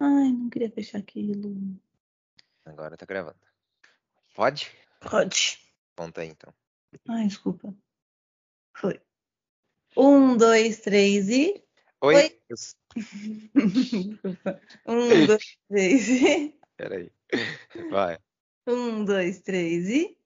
Ai, não queria fechar aquilo. Agora tá gravando. Pode? Pode. Conta aí então. Ai, desculpa. Foi. Um, dois, três e. Oi? Oi. Um, dois, três e. Peraí. Vai. Um, dois, três e.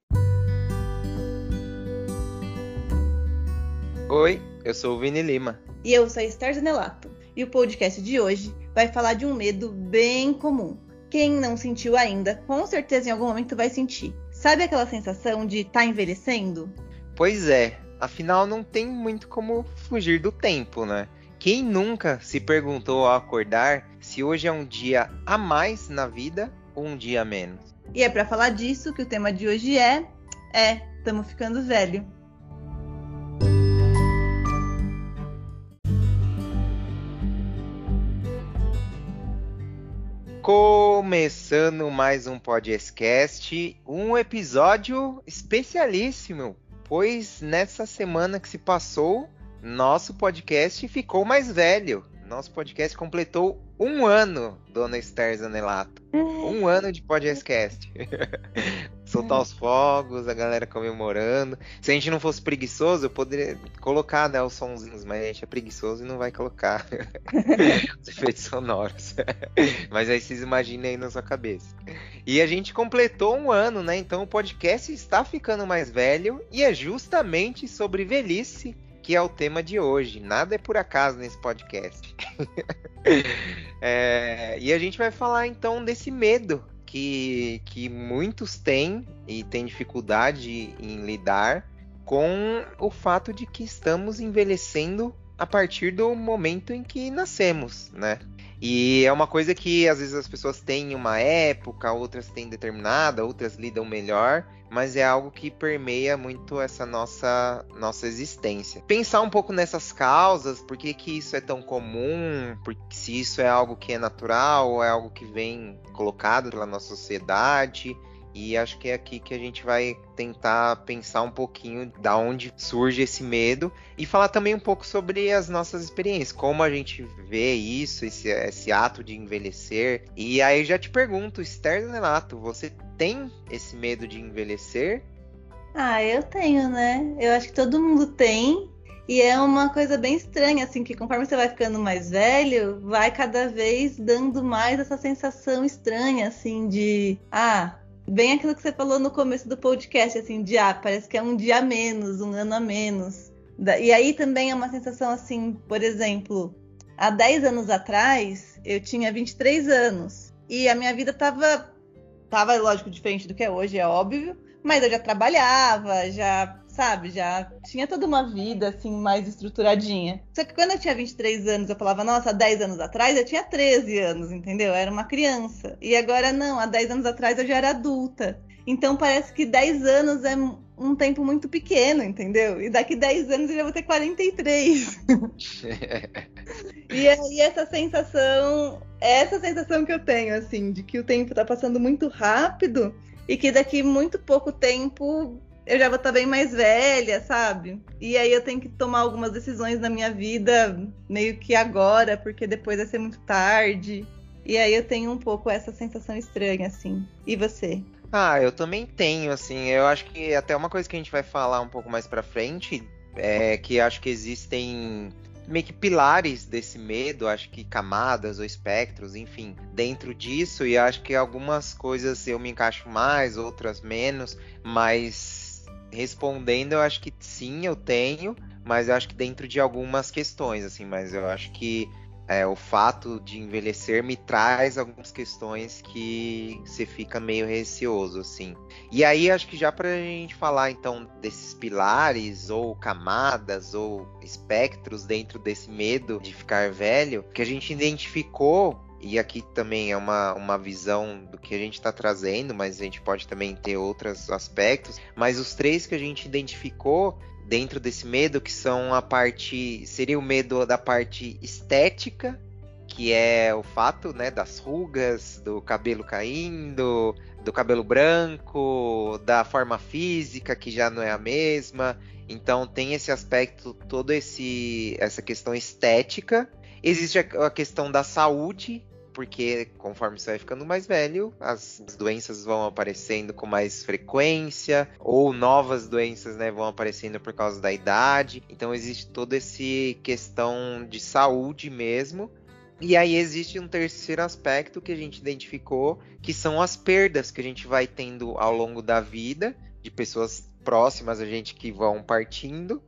Oi, eu sou o Vini Lima. E eu sou a Esther Zanelato. E o podcast de hoje vai falar de um medo bem comum. Quem não sentiu ainda, com certeza em algum momento vai sentir. Sabe aquela sensação de estar envelhecendo? Pois é, afinal não tem muito como fugir do tempo, né? Quem nunca se perguntou ao acordar se hoje é um dia a mais na vida ou um dia a menos? E é pra falar disso que o tema de hoje é. É, estamos ficando velho. Começando mais um podcast, um episódio especialíssimo, pois nessa semana que se passou, nosso podcast ficou mais velho. Nosso podcast completou um ano, dona Esther Zanelato. Um ano de podcast. Soltar os fogos, a galera comemorando. Se a gente não fosse preguiçoso, eu poderia colocar né, os sonzinhos, mas a gente é preguiçoso e não vai colocar os efeitos sonoros. mas aí vocês imaginem aí na sua cabeça. E a gente completou um ano, né? Então o podcast está ficando mais velho e é justamente sobre velhice que é o tema de hoje. Nada é por acaso nesse podcast. É, e a gente vai falar então desse medo que, que muitos têm e têm dificuldade em lidar com o fato de que estamos envelhecendo a partir do momento em que nascemos, né? E é uma coisa que às vezes as pessoas têm uma época, outras têm determinada, outras lidam melhor, mas é algo que permeia muito essa nossa nossa existência. Pensar um pouco nessas causas, por que, que isso é tão comum, porque se isso é algo que é natural ou é algo que vem colocado pela nossa sociedade. E acho que é aqui que a gente vai tentar pensar um pouquinho da onde surge esse medo e falar também um pouco sobre as nossas experiências, como a gente vê isso, esse, esse ato de envelhecer. E aí já te pergunto, Esther Renato, você tem esse medo de envelhecer? Ah, eu tenho, né? Eu acho que todo mundo tem. E é uma coisa bem estranha, assim, que conforme você vai ficando mais velho, vai cada vez dando mais essa sensação estranha, assim, de. Ah, bem aquilo que você falou no começo do podcast, assim, de ah, parece que é um dia a menos, um ano a menos. E aí também é uma sensação assim, por exemplo, há 10 anos atrás, eu tinha 23 anos. E a minha vida tava, tava lógico, diferente do que é hoje, é óbvio. Mas eu já trabalhava, já, sabe, já tinha toda uma vida, assim, mais estruturadinha. Só que quando eu tinha 23 anos, eu falava, nossa, há 10 anos atrás eu tinha 13 anos, entendeu? Eu era uma criança. E agora não, há 10 anos atrás eu já era adulta. Então parece que 10 anos é um tempo muito pequeno, entendeu? E daqui 10 anos eu já vou ter 43. e aí essa sensação, essa sensação que eu tenho, assim, de que o tempo tá passando muito rápido e que daqui muito pouco tempo eu já vou estar bem mais velha, sabe? E aí eu tenho que tomar algumas decisões na minha vida meio que agora, porque depois vai ser muito tarde. E aí eu tenho um pouco essa sensação estranha, assim. E você? Ah, eu também tenho, assim, eu acho que até uma coisa que a gente vai falar um pouco mais pra frente é que acho que existem meio que pilares desse medo, acho que camadas ou espectros, enfim, dentro disso, e acho que algumas coisas eu me encaixo mais, outras menos, mas respondendo, eu acho que sim, eu tenho, mas eu acho que dentro de algumas questões, assim, mas eu acho que é, o fato de envelhecer me traz algumas questões que você fica meio receoso, assim. E aí, acho que já pra gente falar, então, desses pilares, ou camadas, ou espectros dentro desse medo de ficar velho, que a gente identificou, e aqui também é uma, uma visão do que a gente está trazendo, mas a gente pode também ter outros aspectos, mas os três que a gente identificou dentro desse medo, que são a parte. Seria o medo da parte estética, que é o fato né, das rugas, do cabelo caindo, do cabelo branco, da forma física, que já não é a mesma. Então tem esse aspecto, todo esse essa questão estética. Existe a, questão da saúde, porque conforme você vai ficando mais velho, as doenças vão aparecendo com mais frequência, ou novas doenças né, vão aparecendo por causa da idade. Então existe toda essa questão de saúde mesmo. E aí existe um terceiro aspecto que a gente identificou, que são as perdas que a gente vai tendo ao longo da vida, de pessoas próximas a gente que vão partindo.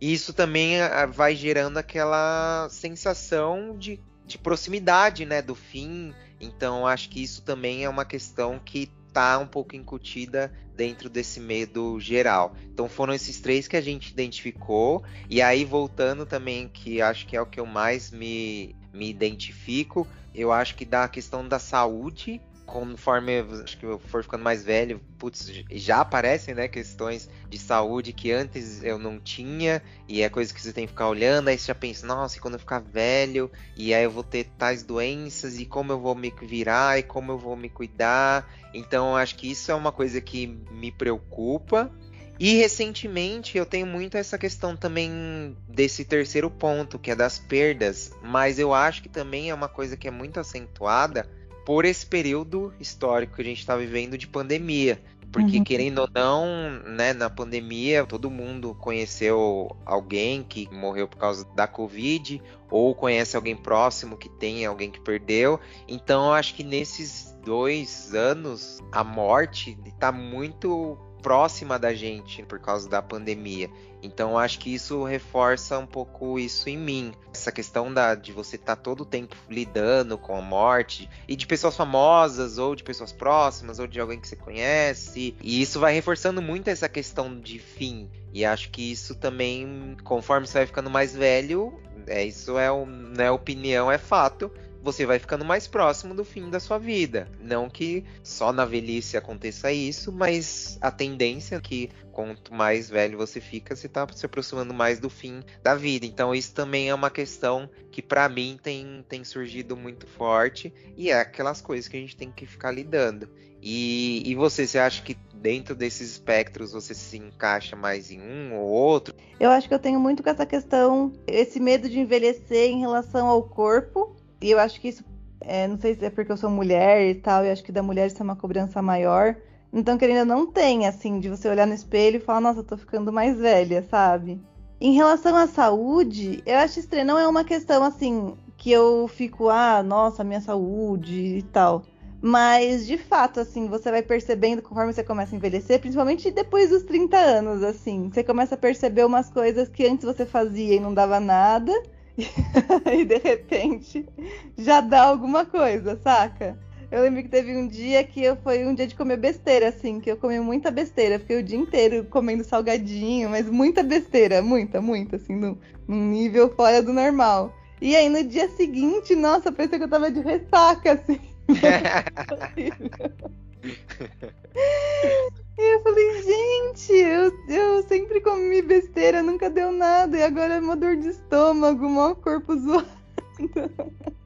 E isso também ah, vai gerando aquela sensação de, de proximidade, né, do fim. Então acho que isso também é uma questão que está um pouco incutida dentro desse medo geral. Então foram esses três que a gente identificou. E aí voltando também, que acho que é o que eu mais me me identifico. Eu acho que da questão da saúde, conforme acho que eu for ficando mais velho, putz, já aparecem, né, questões de saúde que antes eu não tinha, e é coisa que você tem que ficar olhando, aí você já pensa, nossa, e quando eu ficar velho, e aí eu vou ter tais doenças, e como eu vou me virar, e como eu vou me cuidar. Então, acho que isso é uma coisa que me preocupa. E recentemente eu tenho muito essa questão também desse terceiro ponto, que é das perdas, mas eu acho que também é uma coisa que é muito acentuada por esse período histórico que a gente está vivendo de pandemia. Porque, uhum. querendo ou não, né, na pandemia, todo mundo conheceu alguém que morreu por causa da Covid, ou conhece alguém próximo que tem alguém que perdeu. Então, eu acho que nesses dois anos, a morte está muito próxima da gente por causa da pandemia. Então acho que isso reforça um pouco isso em mim. Essa questão da, de você estar tá todo o tempo lidando com a morte e de pessoas famosas ou de pessoas próximas ou de alguém que você conhece. E isso vai reforçando muito essa questão de fim. E acho que isso também, conforme você vai ficando mais velho, é, isso é, não é opinião, é fato você vai ficando mais próximo do fim da sua vida. Não que só na velhice aconteça isso, mas a tendência é que quanto mais velho você fica, você está se aproximando mais do fim da vida. Então isso também é uma questão que para mim tem, tem surgido muito forte e é aquelas coisas que a gente tem que ficar lidando. E, e você, você acha que dentro desses espectros você se encaixa mais em um ou outro? Eu acho que eu tenho muito com essa questão, esse medo de envelhecer em relação ao corpo e eu acho que isso, é, não sei se é porque eu sou mulher e tal, e acho que da mulher isso é uma cobrança maior. Então, querendo não tem, assim, de você olhar no espelho e falar, nossa, eu tô ficando mais velha, sabe? Em relação à saúde, eu acho estranho, não é uma questão assim que eu fico, ah, nossa, minha saúde e tal. Mas, de fato, assim, você vai percebendo conforme você começa a envelhecer, principalmente depois dos 30 anos, assim. Você começa a perceber umas coisas que antes você fazia e não dava nada. e de repente já dá alguma coisa, saca? Eu lembro que teve um dia que eu foi um dia de comer besteira, assim, que eu comi muita besteira. Fiquei o dia inteiro comendo salgadinho, mas muita besteira, muita, muita, assim, num, num nível fora do normal. E aí no dia seguinte, nossa, parecia que eu tava de ressaca, assim. E eu falei, gente, eu, eu sempre comi besteira, nunca deu nada, e agora é uma dor de estômago, mau corpo zoado.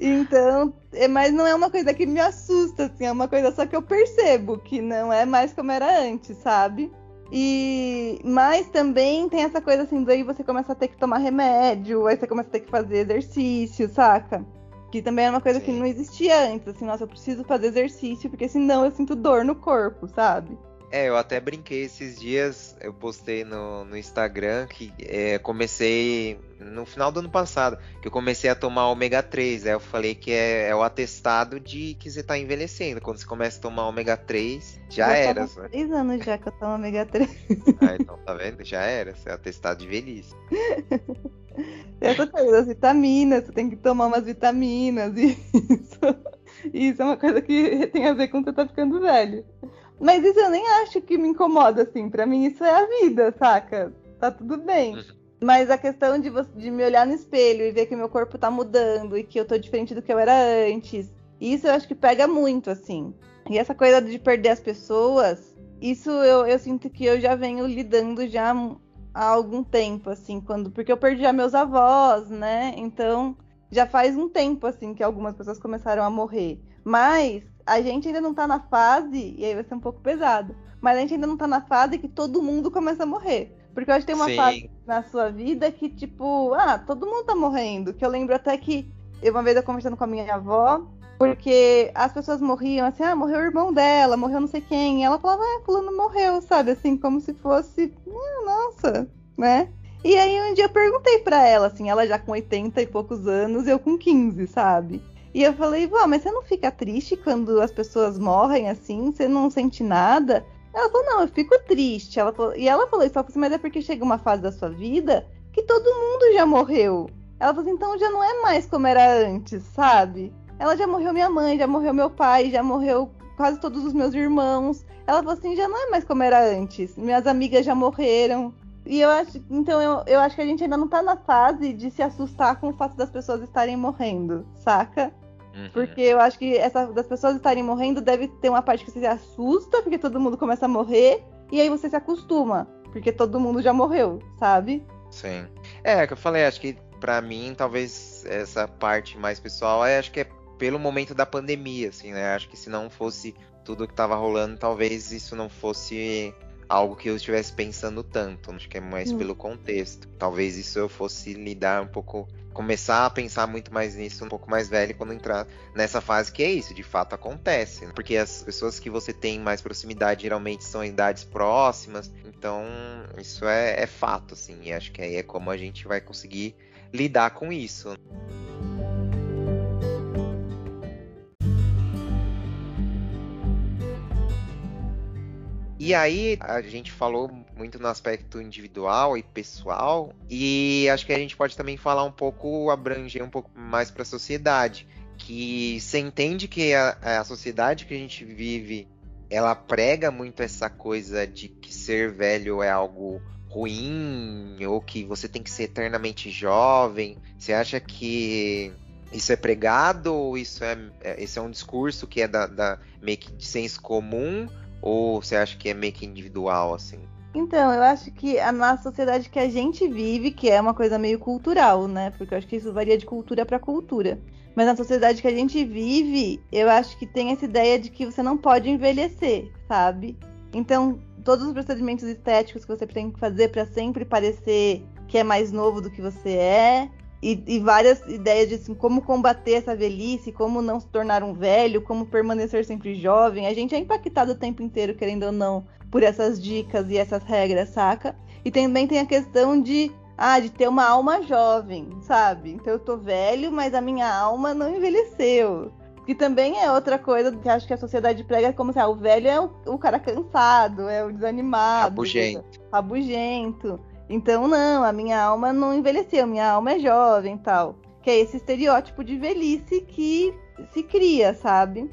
Então, é, mas não é uma coisa que me assusta, assim, é uma coisa só que eu percebo que não é mais como era antes, sabe? E mas também tem essa coisa assim, daí você começa a ter que tomar remédio, aí você começa a ter que fazer exercício, saca? Que também é uma coisa Sim. que não existia antes, assim, nossa, eu preciso fazer exercício, porque senão eu sinto dor no corpo, sabe? É, eu até brinquei esses dias, eu postei no, no Instagram que é, comecei no final do ano passado, que eu comecei a tomar ômega 3. Aí eu falei que é, é o atestado de que você tá envelhecendo. Quando você começa a tomar ômega 3, já, já era. Faz três anos já que eu tomo ômega 3. Ah, então tá vendo? Já era, você é atestado de velhice. Essa coisa, as vitaminas, você tem que tomar umas vitaminas, isso, isso é uma coisa que tem a ver com você tá ficando velho. Mas isso eu nem acho que me incomoda, assim. Pra mim isso é a vida, saca? Tá tudo bem. Uhum. Mas a questão de, você, de me olhar no espelho e ver que meu corpo tá mudando e que eu tô diferente do que eu era antes, isso eu acho que pega muito, assim. E essa coisa de perder as pessoas, isso eu, eu sinto que eu já venho lidando já há algum tempo, assim, quando. Porque eu perdi já meus avós, né? Então já faz um tempo, assim, que algumas pessoas começaram a morrer. Mas a gente ainda não tá na fase, e aí vai ser um pouco pesado, mas a gente ainda não tá na fase que todo mundo começa a morrer. Porque eu acho que tem uma Sim. fase na sua vida que, tipo, ah, todo mundo tá morrendo. Que eu lembro até que uma vez eu conversando com a minha avó, porque as pessoas morriam assim, ah, morreu o irmão dela, morreu não sei quem. E ela falava, ah, fulano morreu, sabe? Assim, como se fosse, ah, nossa, né? E aí um dia eu perguntei para ela, assim, ela já com 80 e poucos anos, eu com 15, sabe? E eu falei, vó, mas você não fica triste quando as pessoas morrem assim? Você não sente nada? Ela falou, não, eu fico triste. Ela falou, e ela falou isso, assim, mas é porque chega uma fase da sua vida que todo mundo já morreu. Ela falou assim, então já não é mais como era antes, sabe? Ela já morreu minha mãe, já morreu meu pai, já morreu quase todos os meus irmãos. Ela falou assim, já não é mais como era antes. Minhas amigas já morreram. E eu acho, então eu, eu acho que a gente ainda não tá na fase de se assustar com o fato das pessoas estarem morrendo, saca? Uhum. Porque eu acho que essa das pessoas estarem morrendo deve ter uma parte que você se assusta, porque todo mundo começa a morrer, e aí você se acostuma, porque todo mundo já morreu, sabe? Sim. É, é que eu falei, acho que para mim, talvez essa parte mais pessoal, é, acho que é pelo momento da pandemia, assim, né? Acho que se não fosse tudo que tava rolando, talvez isso não fosse algo que eu estivesse pensando tanto. Acho que é mais hum. pelo contexto. Talvez isso eu fosse lidar um pouco. Começar a pensar muito mais nisso um pouco mais velho quando entrar nessa fase que é isso, de fato acontece. Né? Porque as pessoas que você tem mais proximidade geralmente são idades próximas. Então, isso é, é fato, assim. E acho que aí é como a gente vai conseguir lidar com isso. E aí a gente falou muito no aspecto individual e pessoal, e acho que a gente pode também falar um pouco, abranger um pouco mais para a sociedade, que você entende que a, a sociedade que a gente vive, ela prega muito essa coisa de que ser velho é algo ruim ou que você tem que ser eternamente jovem. Você acha que isso é pregado ou isso é, é esse é um discurso que é da, da meio que de senso comum ou você acha que é meio que individual, assim? Então, eu acho que a nossa sociedade que a gente vive, que é uma coisa meio cultural, né? Porque eu acho que isso varia de cultura para cultura. Mas na sociedade que a gente vive, eu acho que tem essa ideia de que você não pode envelhecer, sabe? Então, todos os procedimentos estéticos que você tem que fazer para sempre parecer que é mais novo do que você é, e, e, várias ideias de assim, como combater essa velhice, como não se tornar um velho, como permanecer sempre jovem. A gente é impactado o tempo inteiro, querendo ou não, por essas dicas e essas regras, saca? E também tem a questão de, ah, de ter uma alma jovem, sabe? Então eu tô velho, mas a minha alma não envelheceu. Que também é outra coisa que acho que a sociedade prega como se ah, o velho é o, o cara cansado, é o desanimado. Rabugento. Rabugento. Então, não, a minha alma não envelheceu, minha alma é jovem tal. Que é esse estereótipo de velhice que se cria, sabe?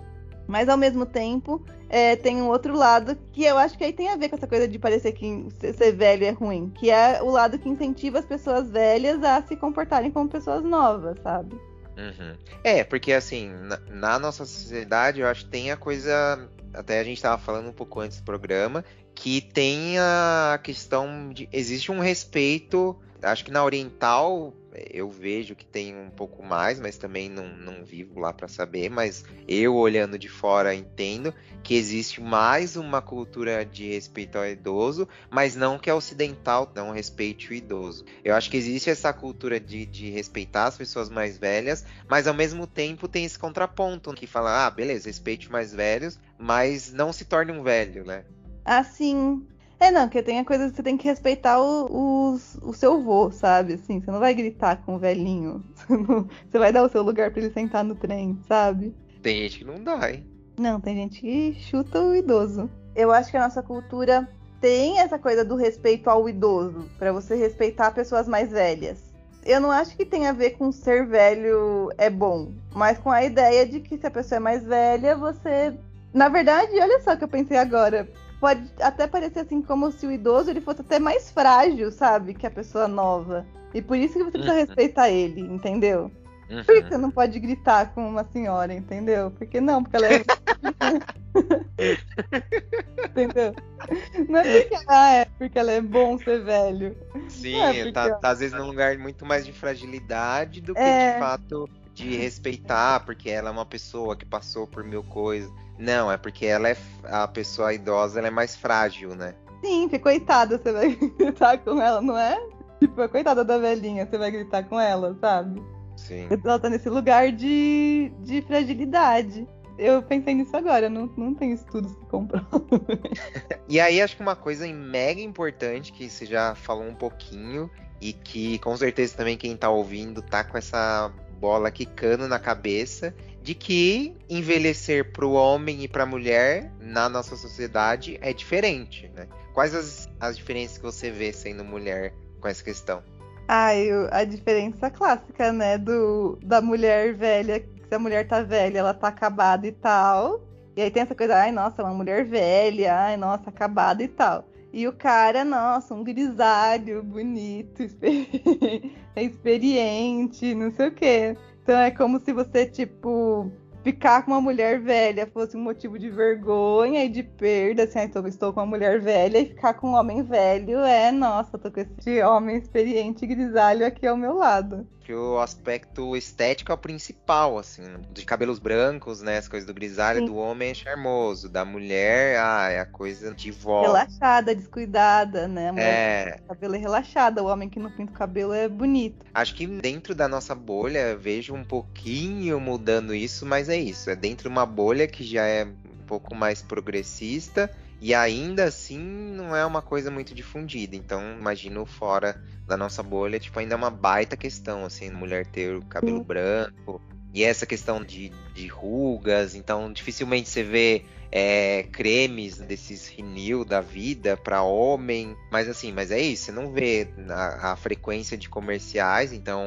Mas ao mesmo tempo, é, tem um outro lado que eu acho que aí tem a ver com essa coisa de parecer que ser velho é ruim, que é o lado que incentiva as pessoas velhas a se comportarem como pessoas novas, sabe? Uhum. É, porque assim, na, na, nossa sociedade, eu acho que tem a coisa. Até a gente estava falando um pouco antes do programa, que tem a questão de. Existe um respeito. Acho que na Oriental eu vejo que tem um pouco mais, mas também não, não vivo lá para saber. Mas eu, olhando de fora, entendo que existe mais uma cultura de respeito ao idoso, mas não que a ocidental não respeite o idoso. Eu acho que existe essa cultura de, de respeitar as pessoas mais velhas, mas ao mesmo tempo tem esse contraponto que fala: ah, beleza, respeite mais velhos, mas não se torne um velho, né? Assim. É, não, porque tem a coisa que você tem que respeitar o, o, o seu vô, sabe? Assim, você não vai gritar com o velhinho. Você, não, você vai dar o seu lugar para ele sentar no trem, sabe? Tem gente que não dá, hein? Não, tem gente que chuta o idoso. Eu acho que a nossa cultura tem essa coisa do respeito ao idoso, para você respeitar pessoas mais velhas. Eu não acho que tem a ver com ser velho é bom, mas com a ideia de que se a pessoa é mais velha, você. Na verdade, olha só que eu pensei agora pode até parecer assim como se o idoso ele fosse até mais frágil, sabe, que a pessoa nova. E por isso que você precisa uhum. respeitar ele, entendeu? Uhum. Por que você não pode gritar com uma senhora, entendeu? Porque não, porque ela é. entendeu? Não é porque ela é, porque ela é bom ser velho. Sim, é tá, tá, às vezes num lugar muito mais de fragilidade do que é... de fato de respeitar, porque ela é uma pessoa que passou por mil coisas. Não, é porque ela é a pessoa idosa, ela é mais frágil, né? Sim, porque coitada, você vai gritar com ela, não é? Tipo, coitada da velhinha, você vai gritar com ela, sabe? Sim. Ela tá nesse lugar de, de fragilidade. Eu pensei nisso agora, não, não tem estudos que comprovam. e aí, acho que uma coisa mega importante que você já falou um pouquinho e que com certeza também quem tá ouvindo tá com essa bola quicando na cabeça de que envelhecer para o homem e para a mulher na nossa sociedade é diferente, né? Quais as, as diferenças que você vê sendo mulher com essa questão? Ah, eu, a diferença clássica, né, do da mulher velha, se a mulher tá velha, ela tá acabada e tal. E aí tem essa coisa, ai, nossa, uma mulher velha, ai, nossa, acabada e tal. E o cara, nossa, um grisalho, bonito, experiente, não sei o quê. Então é como se você, tipo, ficar com uma mulher velha fosse um motivo de vergonha e de perda, assim, então estou com uma mulher velha e ficar com um homem velho é, nossa, tô com esse homem experiente grisalho aqui ao meu lado. Que o aspecto estético é o principal, assim, de cabelos brancos, né, as coisas do grisalho, Sim. do homem é charmoso, da mulher, ah, é a coisa de vó. Relaxada, descuidada, né, a é... cabelo é relaxada, o homem que não pinta o cabelo é bonito. Acho que dentro da nossa bolha, vejo um pouquinho mudando isso, mas é é isso, é dentro de uma bolha que já é um pouco mais progressista e ainda assim não é uma coisa muito difundida. Então, imagino fora da nossa bolha, tipo, ainda é uma baita questão, assim, mulher ter o cabelo branco. E essa questão de, de rugas, então dificilmente você vê é, cremes desses rinil da vida para homem, mas assim, mas é isso, você não vê a, a, frequência de comerciais, então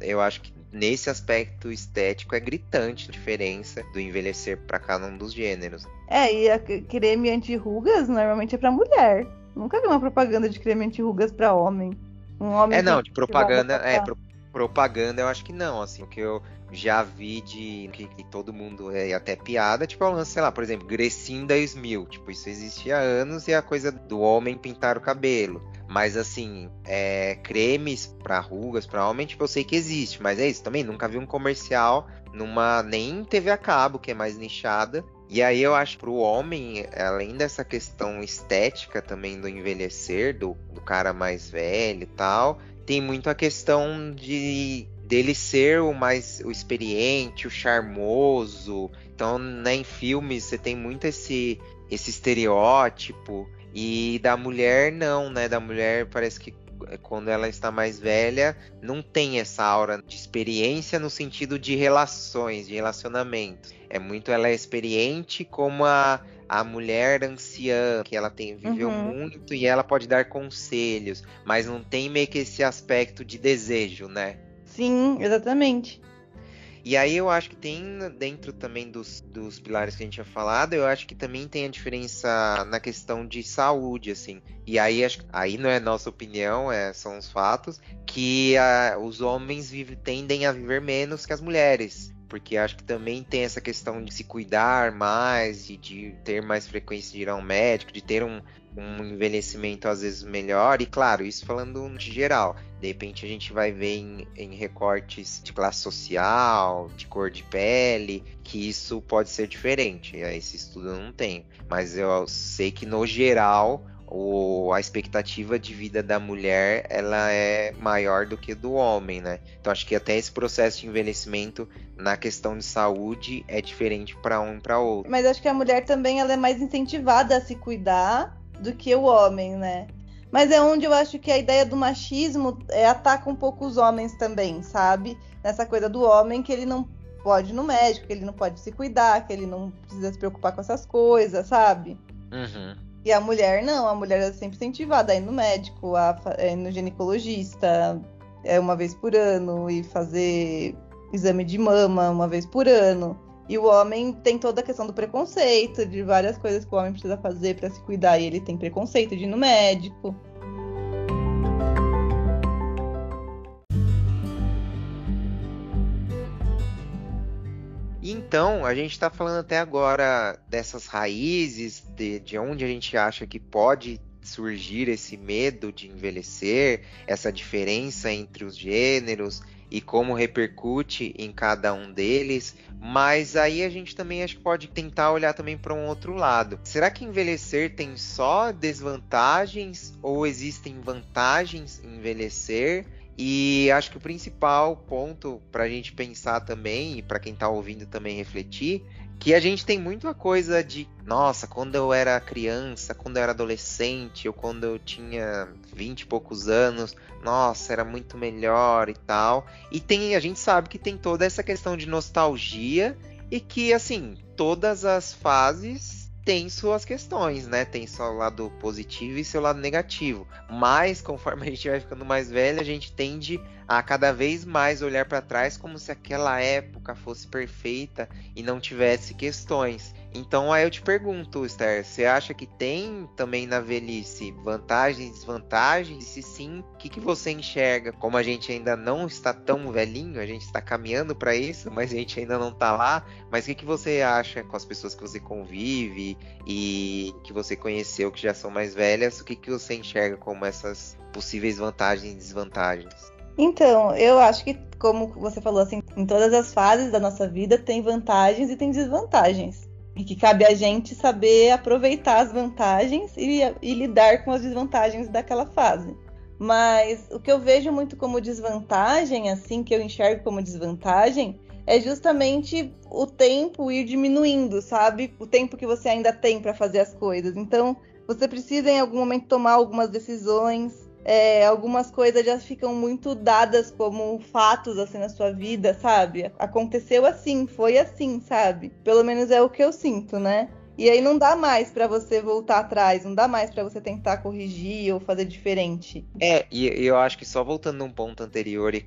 eu acho que nesse aspecto estético é gritante a diferença do envelhecer para cada um dos gêneros. É, e a creme anti-rugas normalmente é para mulher. Nunca vi uma propaganda de creme anti-rugas para homem. Um homem É, não, de propaganda, é, pro, propaganda eu acho que não, assim, o que eu já vi de que, que, todo mundo é até piada, tipo, é sei lá, por exemplo, Grecinda Smil, tipo, isso existia há anos e é a coisa do homem pintar o cabelo. Mas assim, é, cremes para rugas, para homem, tipo, eu sei que existe, mas é isso também. Nunca vi um comercial numa nem TV a cabo, que é mais nichada. E aí eu acho pro homem, além dessa questão estética também do envelhecer, do, do cara mais velho e tal, tem muito a questão de dele ser o mais o experiente, o charmoso. Então, né, em filmes você tem muito esse esse estereótipo e da mulher, não, né? Da mulher parece que é, quando ela está mais velha, não tem essa aura de experiência no sentido de relações, de relacionamentos. É muito ela é experiente como a, a mulher anciã, que ela tem viveu uhum. muito e ela pode dar conselhos, mas não tem meio que esse aspecto de desejo, né? Sim, exatamente. E aí eu acho que tem dentro também dos, dos pilares que a gente tinha falado, eu acho que também tem a diferença na questão de saúde, assim. E aí acho, aí não é nossa opinião, é, são os fatos, que a, os homens vive, tendem a viver menos que as mulheres porque acho que também tem essa questão de se cuidar mais, de, de ter mais frequência de ir ao médico, de ter um, um envelhecimento às vezes melhor, e claro, isso falando de geral. De repente a gente vai ver em, em, recortes de classe social, de cor de pele, que isso pode ser diferente. Esse estudo eu não tenho. Mas eu sei que no geral o, a expectativa de vida da mulher ela é maior do que do homem, né? Então acho que até esse processo de envelhecimento na questão de saúde é diferente para um e para outro. Mas acho que a mulher também ela é mais incentivada a se cuidar do que o homem, né? Mas é onde eu acho que a ideia do machismo é, ataca um pouco os homens também, sabe? Nessa coisa do homem que ele não pode ir no médico, que ele não pode se cuidar, que ele não precisa se preocupar com essas coisas, sabe? Uhum. E a mulher não, a mulher é sempre incentivada a ir no médico, a, ir no ginecologista é uma vez por ano e fazer exame de mama uma vez por ano. E o homem tem toda a questão do preconceito, de várias coisas que o homem precisa fazer para se cuidar e ele tem preconceito de ir no médico. Então, a gente está falando até agora dessas raízes, de, de onde a gente acha que pode surgir esse medo de envelhecer, essa diferença entre os gêneros e como repercute em cada um deles, mas aí a gente também acho que pode tentar olhar também para um outro lado. Será que envelhecer tem só desvantagens ou existem vantagens em envelhecer? E acho que o principal ponto para a gente pensar também, e para quem está ouvindo também refletir, que a gente tem muita coisa de, nossa, quando eu era criança, quando eu era adolescente, ou quando eu tinha 20 e poucos anos, nossa, era muito melhor e tal. E tem, a gente sabe que tem toda essa questão de nostalgia e que, assim, todas as fases tem suas questões, né? Tem seu lado positivo e seu lado negativo. Mas conforme a gente vai ficando mais velho, a gente tende a cada vez mais olhar para trás como se aquela época fosse perfeita e não tivesse questões. Então aí eu te pergunto, Esther, você acha que tem também na velhice vantagens e desvantagens? E se sim, o que, que você enxerga? Como a gente ainda não está tão velhinho, a gente está caminhando para isso, mas a gente ainda não está lá. Mas o que, que você acha com as pessoas que você convive e que você conheceu que já são mais velhas? O que, que você enxerga como essas possíveis vantagens e desvantagens? Então, eu acho que, como você falou, assim, em todas as fases da nossa vida tem vantagens e tem desvantagens. E que cabe a gente saber aproveitar as vantagens e, e lidar com as desvantagens daquela fase. Mas o que eu vejo muito como desvantagem, assim, que eu enxergo como desvantagem, é justamente o tempo ir diminuindo, sabe? O tempo que você ainda tem para fazer as coisas. Então, você precisa em algum momento tomar algumas decisões, é, algumas coisas já ficam muito dadas como fatos assim na sua vida, sabe? Aconteceu assim, foi assim, sabe? Pelo menos é o que eu sinto, né? E aí não dá mais para você voltar atrás, não dá mais para você tentar corrigir ou fazer diferente. É, e eu acho que só voltando num ponto anterior e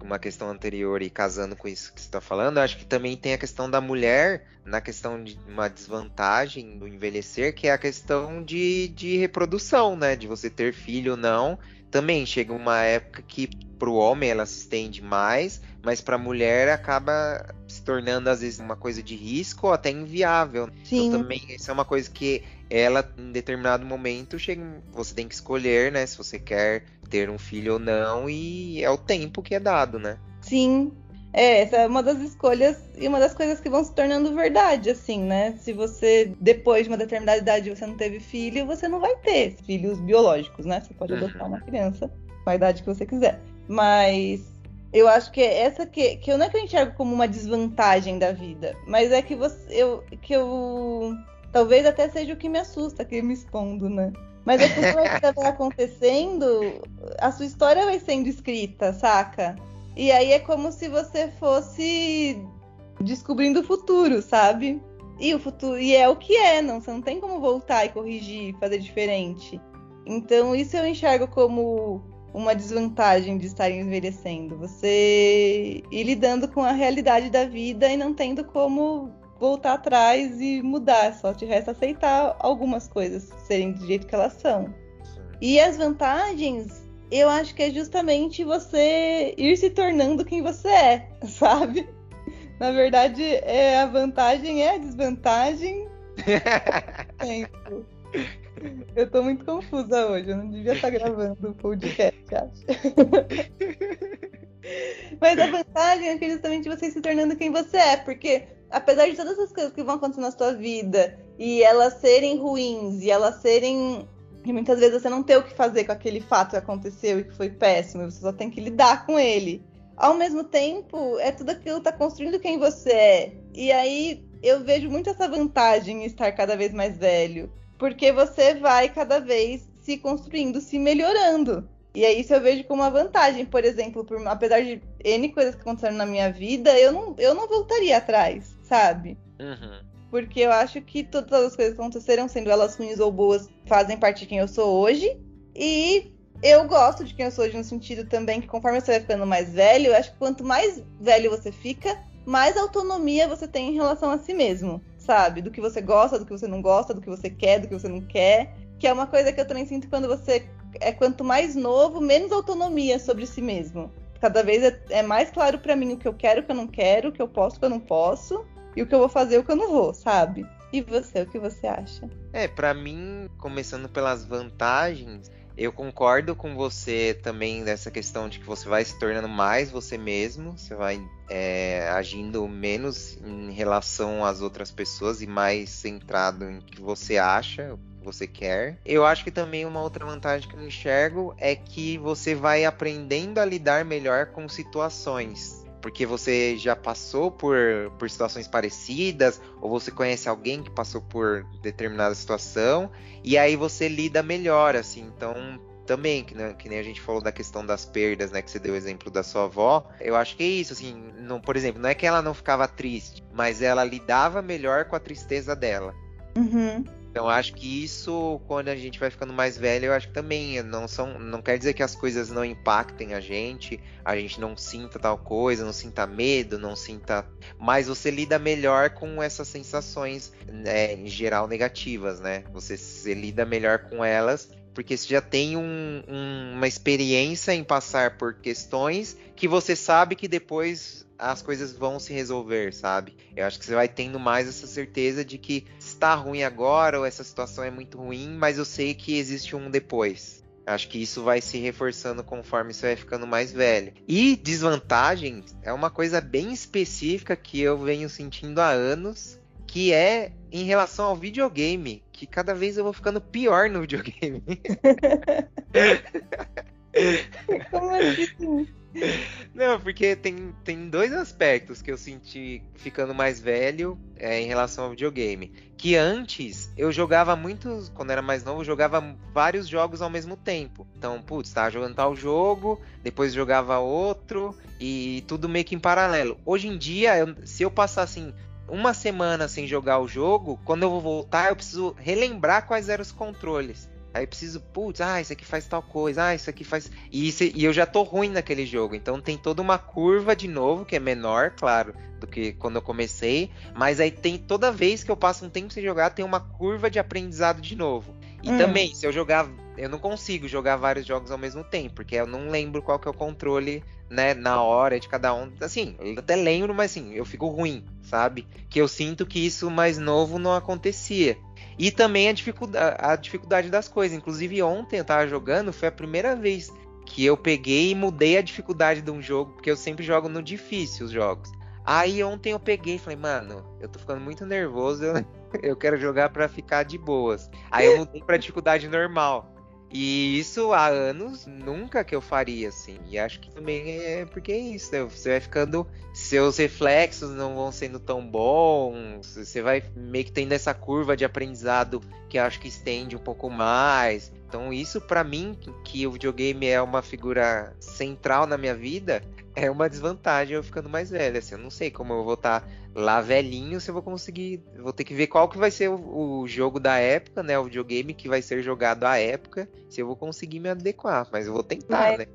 uma questão anterior e casando com isso que você está falando, eu acho que também tem a questão da mulher na questão de uma desvantagem do envelhecer, que é a questão de, de reprodução, né? De você ter filho ou não. Também chega uma época que para o homem ela se estende mais, mas para a mulher acaba se tornando às vezes uma coisa de risco ou até inviável. Então, Sim. Então também isso é uma coisa que ela em determinado momento chega, você tem que escolher, né, se você quer ter um filho ou não e é o tempo que é dado, né? Sim. É, essa é uma das escolhas e uma das coisas que vão se tornando verdade, assim, né? Se você, depois de uma determinada idade, você não teve filho, você não vai ter filhos biológicos, né? Você pode adotar uhum. uma criança com a idade que você quiser. Mas eu acho que é essa que, que eu não é que eu enxergo como uma desvantagem da vida, mas é que você eu que eu talvez até seja o que me assusta, que eu me expondo, né? Mas é que vai acontecendo, a sua história vai sendo escrita, saca? E aí é como se você fosse descobrindo o futuro, sabe? E o futuro e é o que é, não, você não tem como voltar e corrigir, fazer diferente. Então isso eu enxergo como uma desvantagem de estar envelhecendo. Você ir lidando com a realidade da vida e não tendo como voltar atrás e mudar. Só te resta aceitar algumas coisas serem do jeito que elas são. E as vantagens, eu acho que é justamente você ir se tornando quem você é, sabe? Na verdade, é a vantagem é a desvantagem. Eu tô muito confusa hoje, eu não devia estar gravando o podcast, acho. Mas a vantagem é que justamente você se tornando quem você é, porque apesar de todas as coisas que vão acontecer na sua vida e elas serem ruins e elas serem e muitas vezes você não tem o que fazer com aquele fato que aconteceu e que foi péssimo, você só tem que lidar com ele. Ao mesmo tempo, é tudo aquilo que tá construindo quem você é. E aí eu vejo muito essa vantagem em estar cada vez mais velho porque você vai cada vez se construindo, se melhorando. E é isso eu vejo como uma vantagem. Por exemplo, por, apesar de N coisas que aconteceram na minha vida, eu não, eu não voltaria atrás, sabe? Uhum. Porque eu acho que todas as coisas que aconteceram, sendo elas ruins ou boas, fazem parte de quem eu sou hoje. E eu gosto de quem eu sou hoje no sentido também que conforme você vai ficando mais velho, eu acho que quanto mais velho você fica, mais autonomia você tem em relação a si mesmo sabe? Do que você gosta, do que você não gosta, do que você quer, do que você não quer. Que é uma coisa que eu também sinto quando você é quanto mais novo, menos autonomia sobre si mesmo. Cada vez é, é mais claro para mim o que eu quero, o que eu não quero, o que eu posso, o que eu não posso, e o que eu vou fazer, o que eu não vou, sabe? E você, o que você acha? É, para mim, começando pelas vantagens, eu concordo com você também nessa questão de que você vai se tornando mais você mesmo, você vai é, agindo menos em relação às outras pessoas e mais centrado em que você acha, você quer. Eu acho que também uma outra vantagem que eu enxergo é que você vai aprendendo a lidar melhor com situações. Porque você já passou por, por situações parecidas, ou você conhece alguém que passou por determinada situação, e aí você lida melhor, assim. Então, também, que, né, que, nem a gente falou da questão das perdas, né? Que você deu o exemplo da sua avó. Eu acho que é isso, assim, não, por exemplo, não é que ela não ficava triste, mas ela lidava melhor com a tristeza dela. Uhum. Então acho que isso, quando a gente vai ficando mais velho, eu acho que também não são, não quer dizer que as coisas não impactem a gente, a gente não sinta tal coisa, não sinta medo, não sinta, mas você lida melhor com essas sensações, né, em geral negativas, né? Você, você lida melhor com elas porque você já tem um, um, uma experiência em passar por questões que você sabe que depois as coisas vão se resolver, sabe? Eu acho que você vai tendo mais essa certeza de que está ruim agora ou essa situação é muito ruim, mas eu sei que existe um depois. Acho que isso vai se reforçando conforme você vai ficando mais velho. E desvantagem é uma coisa bem específica que eu venho sentindo há anos, que é em relação ao videogame, que cada vez eu vou ficando pior no videogame. Como assim? Não, porque tem, tem dois aspectos que eu senti ficando mais velho é, em relação ao videogame. Que antes eu jogava muitos, quando era mais novo, eu jogava vários jogos ao mesmo tempo. Então, putz, tava jogando tal jogo, depois jogava outro e tudo meio que em paralelo. Hoje em dia, eu, se eu passar assim uma semana sem jogar o jogo, quando eu vou voltar, eu preciso relembrar quais eram os controles. Aí eu preciso, putz, ah, isso aqui faz tal coisa, ah, isso aqui faz. E, isso, e eu já tô ruim naquele jogo. Então tem toda uma curva de novo, que é menor, claro, do que quando eu comecei. Mas aí tem toda vez que eu passo um tempo sem jogar, tem uma curva de aprendizado de novo. E hum. também, se eu jogar. Eu não consigo jogar vários jogos ao mesmo tempo, porque eu não lembro qual que é o controle, né, na hora de cada um. Assim, eu até lembro, mas assim, eu fico ruim, sabe? Que eu sinto que isso mais novo não acontecia. E também a dificuldade, a dificuldade das coisas. Inclusive, ontem eu tava jogando, foi a primeira vez que eu peguei e mudei a dificuldade de um jogo, porque eu sempre jogo no difícil os jogos. Aí ontem eu peguei e falei, mano, eu tô ficando muito nervoso, eu, eu quero jogar para ficar de boas. Aí eu mudei pra dificuldade normal. E isso há anos nunca que eu faria, assim. E acho que também é porque é isso, né? Você vai ficando. Seus reflexos não vão sendo tão bons. Você vai meio que tendo essa curva de aprendizado que acho que estende um pouco mais. Então, isso para mim, que o videogame é uma figura central na minha vida, é uma desvantagem eu ficando mais velho. Assim, eu não sei como eu vou estar tá lá velhinho se eu vou conseguir. Vou ter que ver qual que vai ser o, o, jogo da época, né? O videogame que vai ser jogado à época, se eu vou conseguir me adequar. Mas eu vou tentar, mas, né?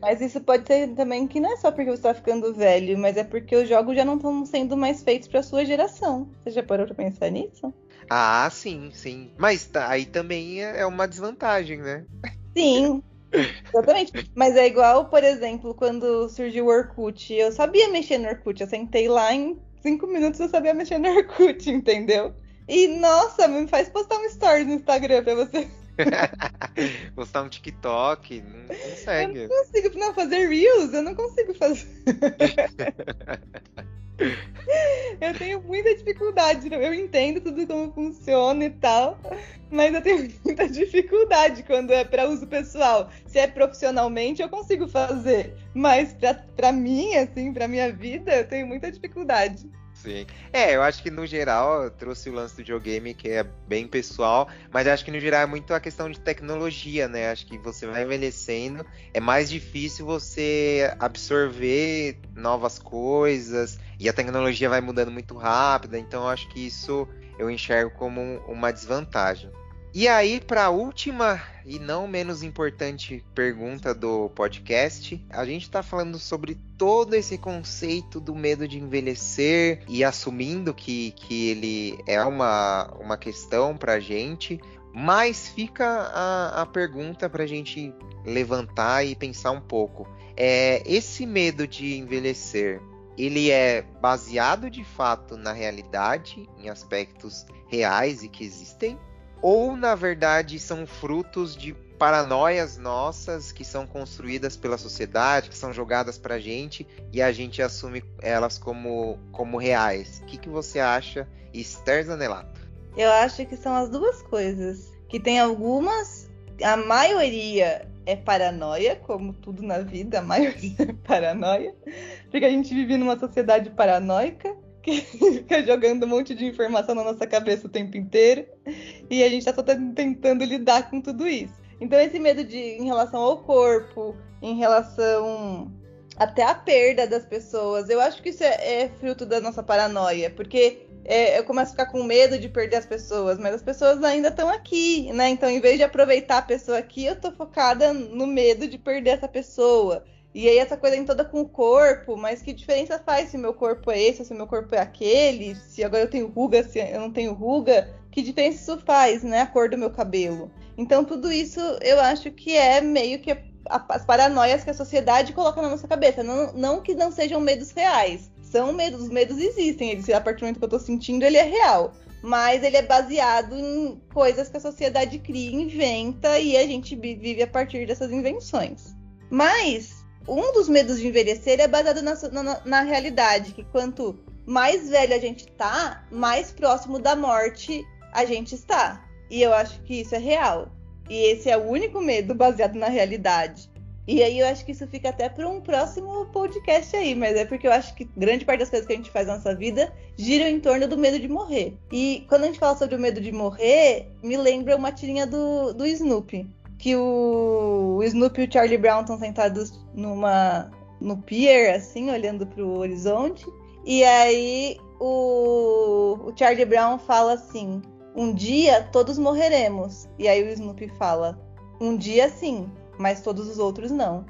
Mas isso pode ser também que não é só porque você tá ficando velho, mas é porque os jogos já não estão sendo mais feitos pra sua geração. Você já parou pra pensar nisso? Ah, sim, sim. Mas tá, aí também é, é uma desvantagem, né? Sim, Exatamente. Mas é igual, por exemplo, quando surgiu o Orkut. Eu sabia mexer no Orkut. Eu sentei lá em cinco minutos eu sabia mexer no Orkut, entendeu? E nossa, me faz postar um story no Instagram pra você. postar um TikTok, não consegue. Eu não consigo não, fazer Reels, eu não consigo fazer. eu tenho muita dificuldade. Eu entendo tudo como funciona e tal, mas eu tenho muita dificuldade quando é para uso pessoal. Se é profissionalmente, eu consigo fazer, mas para mim, assim, para minha vida, eu tenho muita dificuldade. Sim. É, eu acho que no geral trouxe o lance do videogame que é bem pessoal, mas acho que no geral é muito a questão de tecnologia, né? Acho que você vai envelhecendo, é mais difícil você absorver novas coisas e a tecnologia vai mudando muito rápido, então acho que isso eu enxergo como uma desvantagem. E aí, para a última e não menos importante pergunta do podcast, a gente está falando sobre todo esse conceito do medo de envelhecer e assumindo que, que ele é uma, uma questão para a gente, mas fica a, a pergunta para a gente levantar e pensar um pouco. É, esse medo de envelhecer, ele é baseado de fato na realidade, em aspectos reais e que existem? ou na verdade são frutos de paranoias nossas que são construídas pela sociedade, que são jogadas pra gente e a gente assume elas como, como reais. O que, que você acha, Esther Zanelato? Eu acho que são as duas coisas. que tem algumas, a maioria é paranoia, como tudo na vida, a maioria é paranoia, porque a gente vive numa sociedade paranoica que fica jogando um monte de informação na nossa cabeça o tempo inteiro e a gente está só tentando lidar com tudo isso. Então esse medo de em relação ao corpo, em relação até à perda das pessoas, eu acho que isso é, é fruto da nossa paranoia, porque é, eu começo a ficar com medo de perder as pessoas, mas as pessoas ainda estão aqui, né? Então, em vez de aproveitar a pessoa aqui, eu tô focada no medo de perder essa pessoa. E aí essa coisa em toda com o corpo, mas que diferença faz se meu corpo é esse, se meu corpo é aquele, se agora eu tenho ruga, se eu não tenho ruga, que diferença isso faz, né? A cor do meu cabelo. Então tudo isso eu acho que é meio que as paranoias que a sociedade coloca na nossa cabeça. Não, não que não sejam medos reais. São medos, os medos existem. Eles, a partir do momento que eu tô sentindo, ele é real. Mas ele é baseado em coisas que a sociedade cria, inventa e a gente vive a partir dessas invenções. Mas um dos medos de envelhecer é baseado na, na, na realidade, que quanto mais velho a gente tá, mais próximo da morte a gente está. E eu acho que isso é real. E esse é o único medo baseado na realidade. E aí eu acho que isso fica até para um próximo podcast aí, mas é porque eu acho que grande parte das coisas que a gente faz na nossa vida giram em torno do medo de morrer. E quando a gente fala sobre o medo de morrer, me lembra uma tirinha do, do Snoopy que o, o Snoopy e o Charlie Brown estão sentados numa no pier, assim, olhando para o horizonte. E aí o, o Charlie Brown fala assim: Um dia todos morreremos. E aí o Snoopy fala: Um dia sim, mas todos os outros não.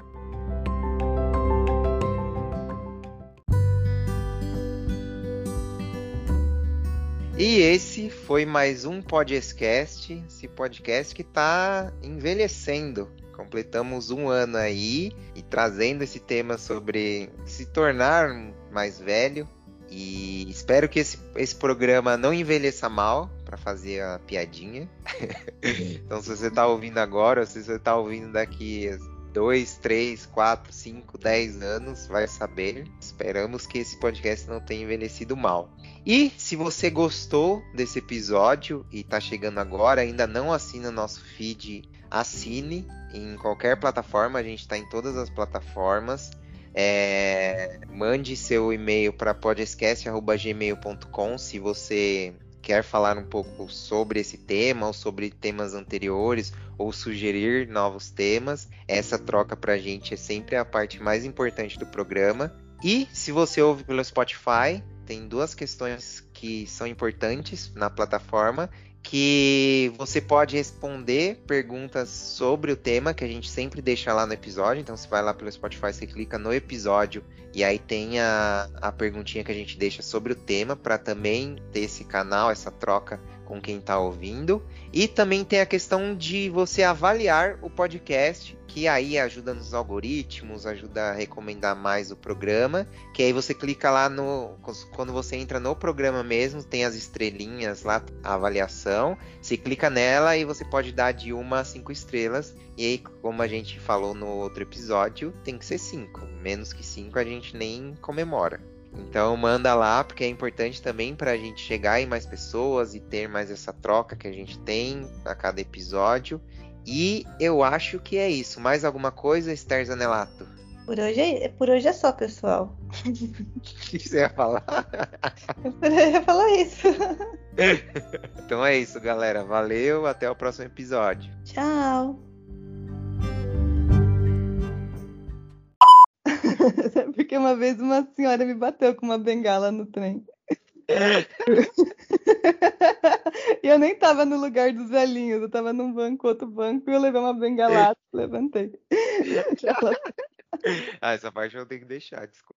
E esse foi mais um podcast, esse podcast que está envelhecendo. Completamos um ano aí e trazendo esse tema sobre se tornar mais velho. E espero que esse, esse programa não envelheça mal para fazer a piadinha. então, se você está ouvindo agora, se você está ouvindo daqui 2, 3, 4, 5, 10 anos, vai saber. Esperamos que esse podcast não tenha envelhecido mal. E se você gostou desse episódio e está chegando agora, ainda não assina nosso feed, assine em qualquer plataforma, a gente está em todas as plataformas. É, mande seu e-mail para podcast.gmail.com se você quer falar um pouco sobre esse tema ou sobre temas anteriores ou sugerir novos temas, essa troca para a gente é sempre a parte mais importante do programa. E se você ouve pelo Spotify, tem duas questões que são importantes na plataforma que você pode responder perguntas sobre o tema que a gente sempre deixa lá no episódio. Então, você vai lá pelo Spotify, você clica no episódio e aí tem a, a perguntinha que a gente deixa sobre o tema para também ter esse canal, essa troca com quem está ouvindo. E também tem a questão de você avaliar o podcast, que aí ajuda nos algoritmos, ajuda a recomendar mais o programa. Que aí você clica lá no. Quando você entra no programa mesmo, tem as estrelinhas lá, a avaliação. Você clica nela e você pode dar de uma a cinco estrelas. E aí, como a gente falou no outro episódio, tem que ser cinco. Menos que cinco a gente nem comemora. Então manda lá, porque é importante também para a gente chegar em mais pessoas e ter mais essa troca que a gente tem a cada episódio. E eu acho que é isso. Mais alguma coisa, Esther Zanelato? Por hoje, é, por hoje é só, pessoal. O que você ia falar? Eu ia falar isso. então é isso, galera. Valeu, até o próximo episódio. Tchau. Porque uma vez uma senhora me bateu com uma bengala no trem. e eu nem tava no lugar dos velhinhos, eu tava num banco, outro banco, e eu levei uma bengalada, levantei. ah, essa parte eu tenho que deixar, desculpa.